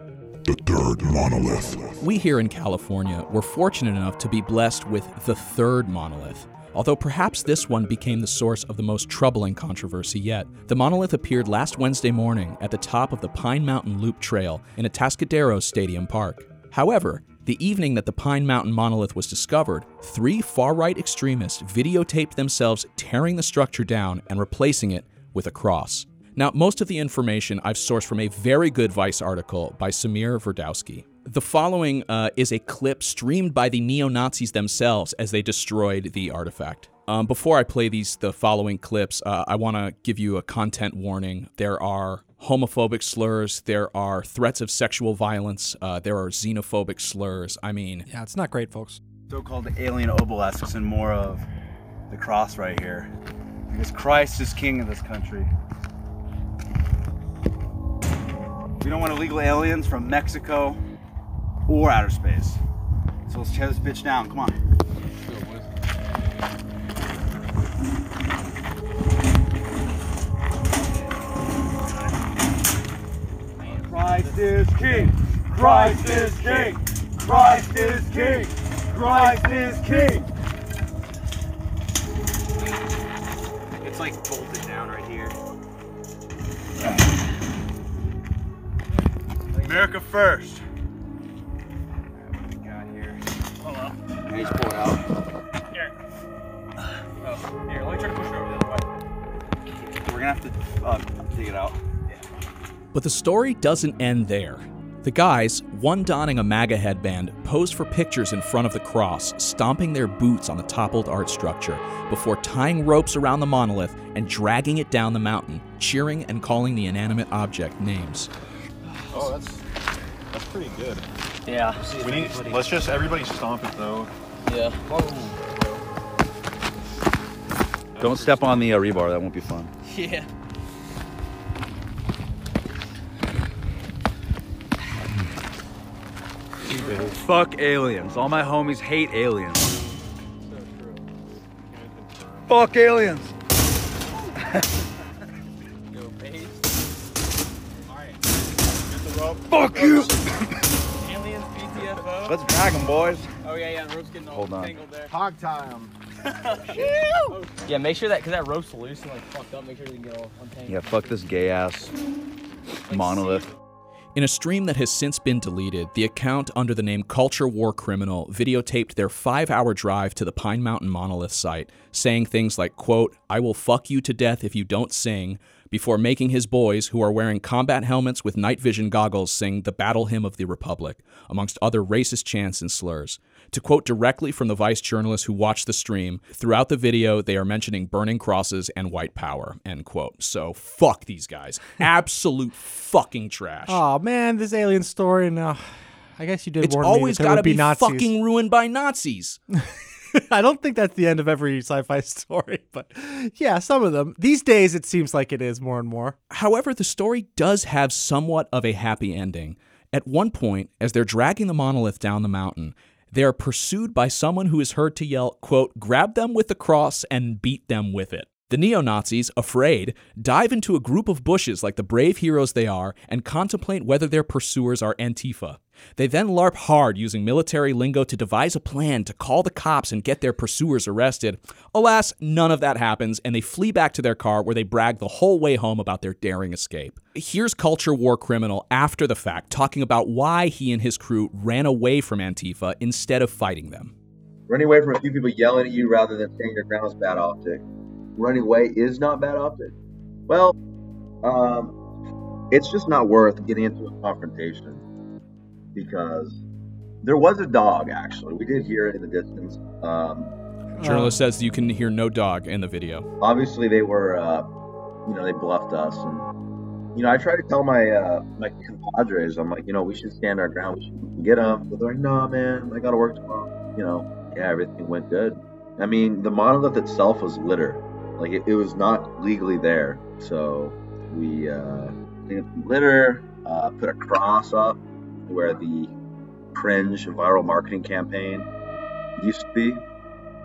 B: The third monolith.
C: We here in California were fortunate enough to be blessed with the third monolith. Although perhaps this one became the source of the most troubling controversy yet. The monolith appeared last Wednesday morning at the top of the Pine Mountain Loop Trail in Atascadero Stadium Park. However, the evening that the Pine Mountain monolith was discovered, three far right extremists videotaped themselves tearing the structure down and replacing it with a cross. Now, most of the information I've sourced from a very good Vice article by Samir Ferdowsi. The following uh, is a clip streamed by the neo Nazis themselves as they destroyed the artifact. Um, before I play these, the following clips, uh, I want to give you a content warning. There are homophobic slurs, there are threats of sexual violence, uh, there are xenophobic slurs. I mean,
E: yeah, it's not great, folks.
P: So-called alien obelisks and more of the cross right here, because Christ is king of this country. We don't want illegal aliens from Mexico or outer space. So let's tear this bitch down. Come on. Christ is king. Christ is king. Christ is king. Christ is king. It's like bolted down right here. America first. What do we got here? Hold on. Hey, just pull it out.
J: Here. Oh, here, let me try to push it over the other way.
P: We're gonna have to uh, dig it out.
C: But the story doesn't end there. The guys, one donning a MAGA headband, posed for pictures in front of the cross, stomping their boots on the toppled art structure, before tying ropes around the monolith and dragging it down the mountain, cheering and calling the inanimate object names.
Q: Oh, that's that's pretty good.
J: Yeah.
Q: We need. Let's just everybody stomp it though.
J: Yeah. Whoa.
P: Don't step on the uh, rebar. That won't be fun.
J: Yeah.
P: Fuck aliens. All my homies hate aliens. Fuck aliens. Fuck you.
J: Aliens, BTFO.
P: Let's drag them, boys.
J: Oh yeah, yeah. The rope's getting all
P: Hold on.
J: tangled there.
Q: Hog time.
J: yeah, make sure that because that rope's loose and like fucked up. Make sure they can get all untangled.
P: Yeah, fuck this gay ass monolith.
C: In a stream that has since been deleted, the account under the name Culture War Criminal videotaped their five hour drive to the Pine Mountain Monolith site, saying things like, quote, I will fuck you to death if you don't sing, before making his boys, who are wearing combat helmets with night vision goggles, sing the battle hymn of the Republic, amongst other racist chants and slurs. To quote directly from the Vice journalist who watched the stream, throughout the video, they are mentioning burning crosses and white power, end quote. So fuck these guys. Absolute fucking trash.
D: Oh man, this alien story. No, I guess you did.
C: It's
D: warn
C: always got to
D: be,
C: be fucking ruined by Nazis.
D: I don't think that's the end of every sci-fi story, but yeah, some of them. These days, it seems like it is more and more.
C: However, the story does have somewhat of a happy ending. At one point, as they're dragging the monolith down the mountain, they are pursued by someone who is heard to yell, quote, grab them with the cross and beat them with it. The neo Nazis, afraid, dive into a group of bushes like the brave heroes they are and contemplate whether their pursuers are Antifa. They then LARP hard using military lingo to devise a plan to call the cops and get their pursuers arrested. Alas, none of that happens, and they flee back to their car where they brag the whole way home about their daring escape. Here's Culture War Criminal after the fact talking about why he and his crew ran away from Antifa instead of fighting them.
R: Running away from a few people yelling at you rather than standing your ground is bad optic. Running away is not bad optic. Well, um, it's just not worth getting into a confrontation because there was a dog. Actually, we did hear it in the distance. Um,
C: Journalist says you can hear no dog in the video.
R: obviously, they were, uh, you know, they bluffed us, and you know, I try to tell my uh, my compadres, I'm like, you know, we should stand our ground. We should get them. But they're like, no, man, I got to work tomorrow. You know, yeah, everything went good. I mean, the monolith itself was litter. Like it, it was not legally there, so we uh, cleaned up the litter, uh, put a cross up, where the cringe viral marketing campaign used to be.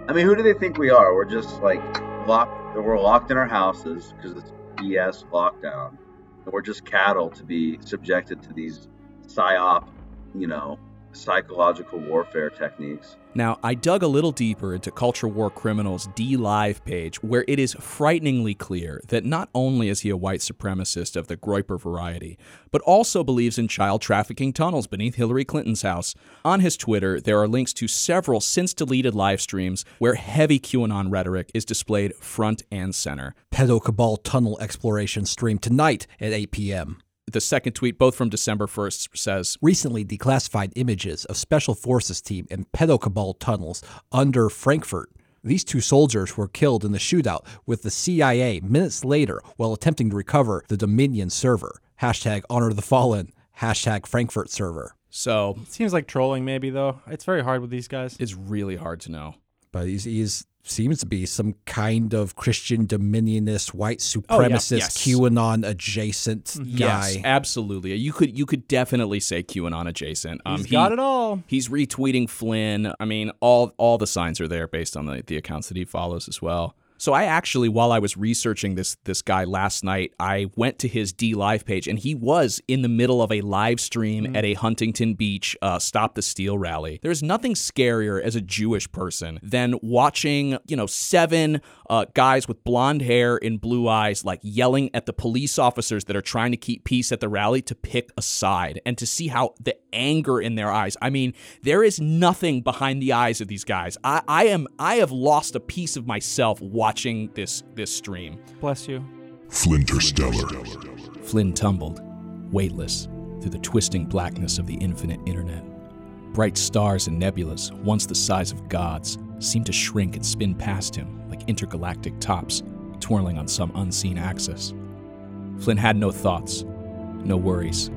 R: I mean, who do they think we are? We're just like locked. We're locked in our houses because it's BS lockdown, and we're just cattle to be subjected to these psyop, you know, psychological warfare techniques.
C: Now, I dug a little deeper into Culture War Criminal's DLive page, where it is frighteningly clear that not only is he a white supremacist of the Groyper variety, but also believes in child trafficking tunnels beneath Hillary Clinton's house. On his Twitter, there are links to several since deleted live streams where heavy QAnon rhetoric is displayed front and center.
E: Pedo Cabal tunnel exploration stream tonight at 8 p.m.
C: The second tweet, both from December 1st, says
E: Recently declassified images of Special Forces team in Pedo Cabal tunnels under Frankfurt. These two soldiers were killed in the shootout with the CIA minutes later while attempting to recover the Dominion server. Hashtag honor the fallen. Hashtag Frankfurt server.
C: So it
D: Seems like trolling, maybe though. It's very hard with these guys.
C: it's really hard to know.
E: But he's, he's seems to be some kind of Christian dominionist, white
C: Oh, yeah.
E: supremacist,
C: Yes.
E: QAnon adjacent guy.
C: Yes, absolutely. You could you could definitely say QAnon adjacent. Um,
D: He's got it all.
C: He's retweeting Flynn. I mean, all all the signs are there based on the, the accounts that he follows as well. So I actually, while I was researching this this guy last night, I went to his DLive page, and he was in the middle of a live stream at a Huntington Beach uh, Stop the Steal rally. There's nothing scarier as a Jewish person than watching, you know, seven uh, guys with blonde hair and blue eyes like yelling at the police officers that are trying to keep peace at the rally to pick a side, and to see how the anger in their eyes. I mean, there is nothing behind the eyes of these guys. I, I am I have lost a piece of myself watching this this stream.
D: Bless you.
B: Flinterstellar.
C: Flynn tumbled, weightless, through the twisting blackness of the infinite internet. Bright stars and nebulas, once the size of gods, seemed to shrink and spin past him like intergalactic tops, twirling on some unseen axis. Flynn had no thoughts, no worries.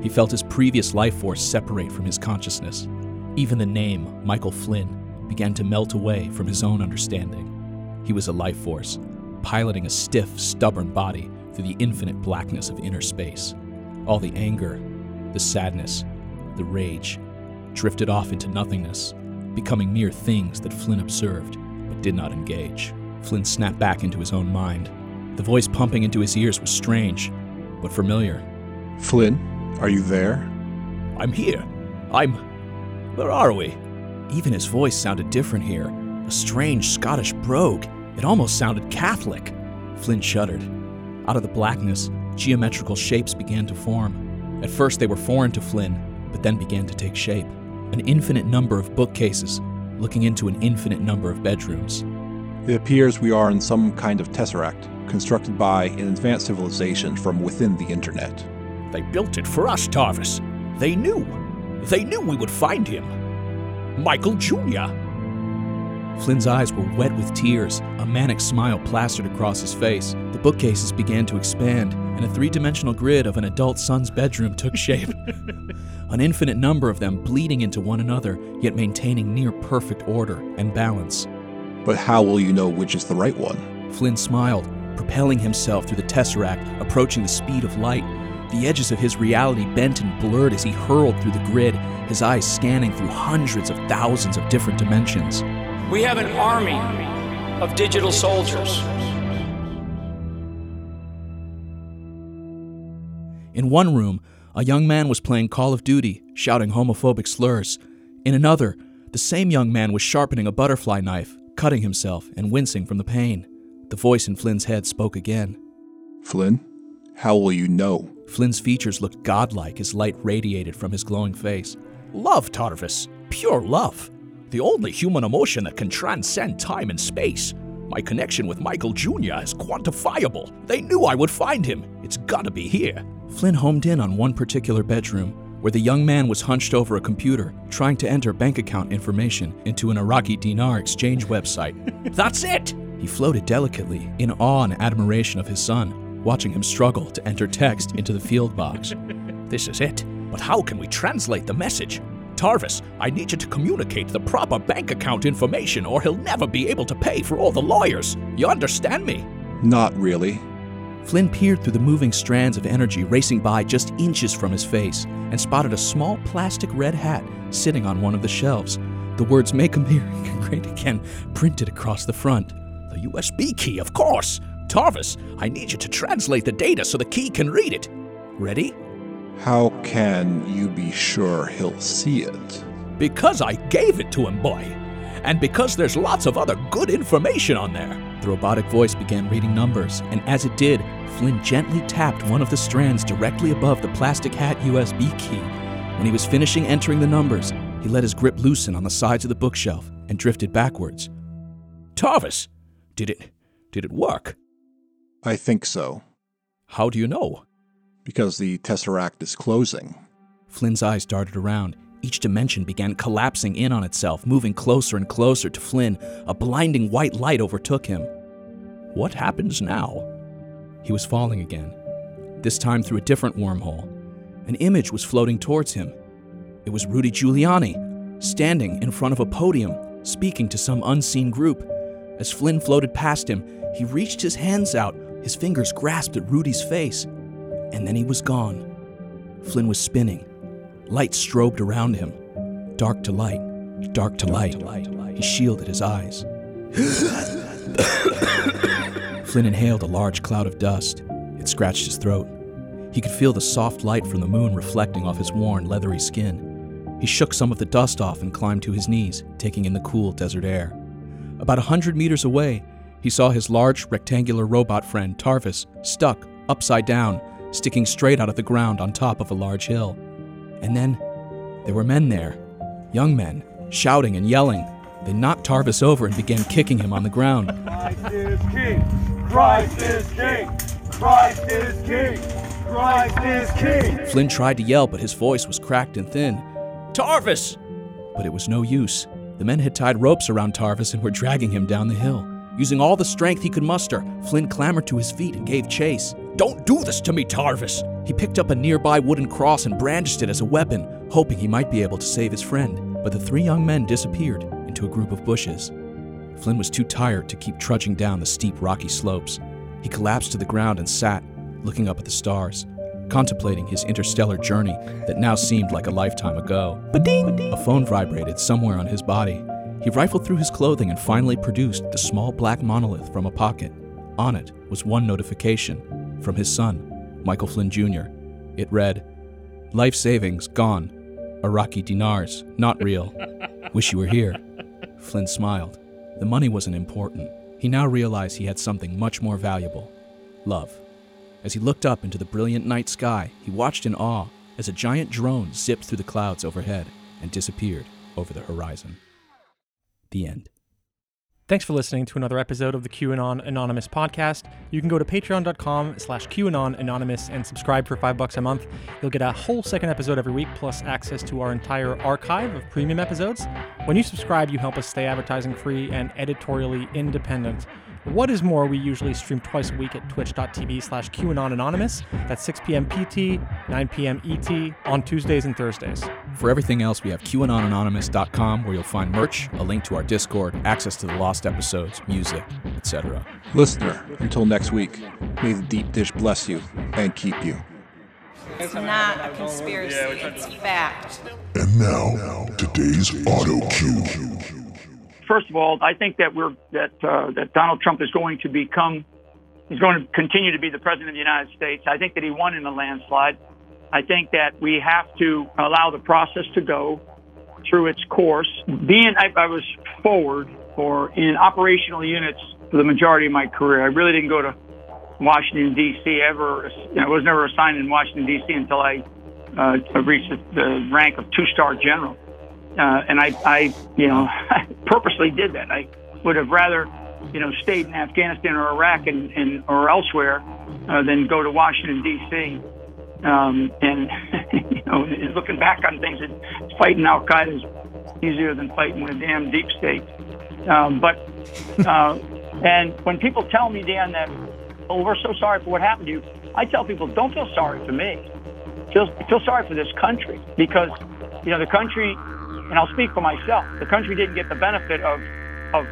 C: He felt his previous life force separate from his consciousness. Even the name, Michael Flynn, began to melt away from his own understanding. He was a life force, piloting a stiff, stubborn body through the infinite blackness of inner space. All the anger, the sadness, the rage drifted off into nothingness, becoming mere things that Flynn observed but did not engage. Flynn snapped back into his own mind. The voice pumping into his ears was strange, but familiar.
S: Flynn, are you there?
C: I'm here. I'm. Where are we? Even his voice sounded different here. A strange Scottish brogue. It almost sounded Catholic. Flynn shuddered. Out of the blackness, geometrical shapes began to form. At first, they were foreign to Flynn, but then began to take shape. An infinite number of bookcases, looking into an infinite number of bedrooms.
S: It appears we are in some kind of tesseract, constructed by an advanced civilization from within the internet.
C: They built it for us, Tarvis. They knew. They knew we would find him. Michael Jr. Flynn's eyes were wet with tears. A manic smile plastered across his face. The bookcases began to expand, and a three dimensional grid of an adult son's bedroom took shape. an infinite number of them bleeding into one another, yet maintaining near perfect order and balance.
S: But how will you know which is the right one?
C: Flynn smiled, propelling himself through the tesseract, approaching the speed of light. The edges of his reality bent and blurred as he hurled through the grid, his eyes scanning through hundreds of thousands of different dimensions.
T: We have an army of digital soldiers.
C: In one room, a young man was playing Call of Duty, shouting homophobic slurs. In another, the same young man was sharpening a butterfly knife, cutting himself and wincing from the pain. The voice in Flynn's head spoke again.
S: Flynn, how will you know?
C: Flynn's features looked godlike as light radiated from his glowing face. Love, Tarvis. Pure love. The only human emotion that can transcend time and space. My connection with Michael Jr. is quantifiable. They knew I would find him. It's gotta be here. Flynn homed in on one particular bedroom where the young man was hunched over a computer trying to enter bank account information into an Iraqi dinar exchange website. That's it! He floated delicately, in awe and admiration of his son, watching him struggle to enter text into the field box. This is it. But how can we translate the message? Tarvis, I need you to communicate the proper bank account information or he'll never be able to pay for all the lawyers. You understand me?
S: Not really.
C: Flynn peered through the moving strands of energy racing by just inches from his face and spotted a small plastic red hat sitting on one of the shelves. The words Make America Great Again printed across the front. The USB key, of course! Tarvis, I need you to translate the data so the key can read it. Ready?
E: How can you be sure he'll see it?
C: Because I gave it to him, boy. And because there's lots of other good information on there. The robotic voice began reading numbers, and as it did, Flynn gently tapped one of the strands directly above the plastic hat USB key. When he was finishing entering the numbers, he let his grip loosen on the sides of the bookshelf and drifted backwards. Tarvis, did it did it work?
E: I think so.
C: How do you know?
E: Because the Tesseract is closing.
C: Flynn's eyes darted around. Each dimension began collapsing in on itself, moving closer and closer to Flynn. A blinding white light overtook him. What happens now? He was falling again, this time through a different wormhole. An image was floating towards him. It was Rudy Giuliani, standing in front of a podium, speaking to some unseen group. As Flynn floated past him, he reached his hands out, his fingers grasped at Rudy's face, and then he was gone. Flynn was spinning. Light strobed around him. Dark to light, dark to light. He shielded his eyes. Flynn inhaled a large cloud of dust. It scratched his throat. He could feel the soft light from the moon reflecting off his worn, leathery skin. He shook some of the dust off and climbed to his knees, taking in the cool desert air. About a hundred meters away, he saw his large, rectangular robot friend, Tarvis, stuck, upside down, sticking straight out of the ground on top of a large hill. And then there were men there, young men, shouting and yelling. They knocked Tarvis over and began kicking him on the ground.
P: Christ is king. Christ is king. Christ is king. Christ is king.
C: Flynn tried to yell, but his voice was cracked and thin. Tarvis! But it was no use. The men had tied ropes around Tarvis and were dragging him down the hill. Using all the strength he could muster, Flynn clambered to his feet and gave chase. Don't do this to me, Tarvis! He picked up a nearby wooden cross and brandished it as a weapon, hoping he might be able to save his friend. But the three young men disappeared into a group of bushes. Flynn was too tired to keep trudging down the steep, rocky slopes. He collapsed to the ground and sat, looking up at the stars, contemplating his interstellar journey that now seemed like a lifetime ago. A phone vibrated somewhere on his body. He rifled through his clothing and finally produced the small black monolith from a pocket. On it was one notification from his son, Michael Flynn Jr. It read, Life savings gone. Iraqi dinars, not real. Wish you were here. Flynn smiled. The money wasn't important. He now realized he had something much more valuable love. As he looked up into the brilliant night sky, he watched in awe as a giant drone zipped through the clouds overhead and disappeared over the horizon. The end.
D: Thanks for listening to another episode of the QAnon Anonymous podcast. You can go to patreon.com slash QAnon Anonymous and subscribe for five bucks a month. You'll get a whole second episode every week, plus access to our entire archive of premium episodes. When you subscribe, you help us stay advertising free and editorially independent. What is more, we usually stream twice a week at twitch.tv slash QAnon Anonymous. That's 6 p.m. PT, 9 p.m. ET on Tuesdays and Thursdays.
C: For everything else, we have QAnonAnonymous.com where you'll find merch, a link to our Discord, access to the lost episodes, music, etc.
E: Listener, until next week, may the deep dish bless you and keep you.
U: It's not a conspiracy, it's fact.
B: And now, today's auto cue.
H: First of all, I think that we're that uh, that Donald Trump is going to become he's going to continue to be the president of the United States. I think that he won in a landslide. I think that we have to allow the process to go through its course. Being I, I was forward or in operational units for the majority of my career. I really didn't go to Washington D.C. ever. You know, I was never assigned in Washington D.C. until I uh, reached the rank of two-star general. Uh, and I, I, you know, purposely did that. I would have rather, you know, stayed in Afghanistan or Iraq and, and or elsewhere uh, than go to Washington D.C. Um, and you know, looking back on things, fighting Al Qaeda is easier than fighting the damn deep state. Um, but uh, and when people tell me, Dan, that oh, we're so sorry for what happened to you, I tell people, don't feel sorry for me. Feel feel sorry for this country because you know the country and I'll speak for myself. The country didn't get the benefit of of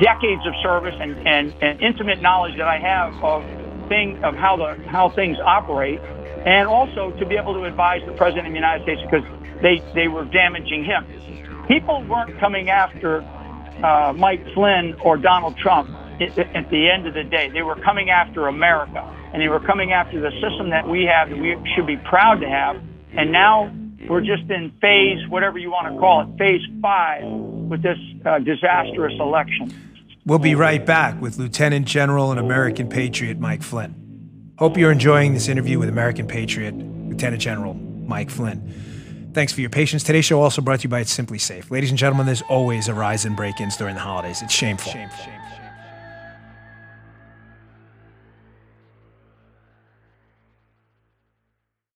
H: decades of service and, and, and intimate knowledge that I have of thing of how the how things operate, and also to be able to advise the president of the United States because they they were damaging him. People weren't coming after uh, Mike Flynn or Donald Trump at, the end of the day. They were coming after America, and they were coming after the system that we have that we should be proud to have. And now we're just in phase, whatever you want to call it, phase five with this uh, disastrous election.
V: We'll be right back with Lieutenant General and American Patriot Mike Flynn. Hope you're enjoying this interview with American Patriot Lieutenant General Mike Flynn. Thanks for your patience. Today's show also brought to you by It's SimpliSafe. Ladies and gentlemen, there's always a rise in break ins during the holidays. It's shameful. shameful.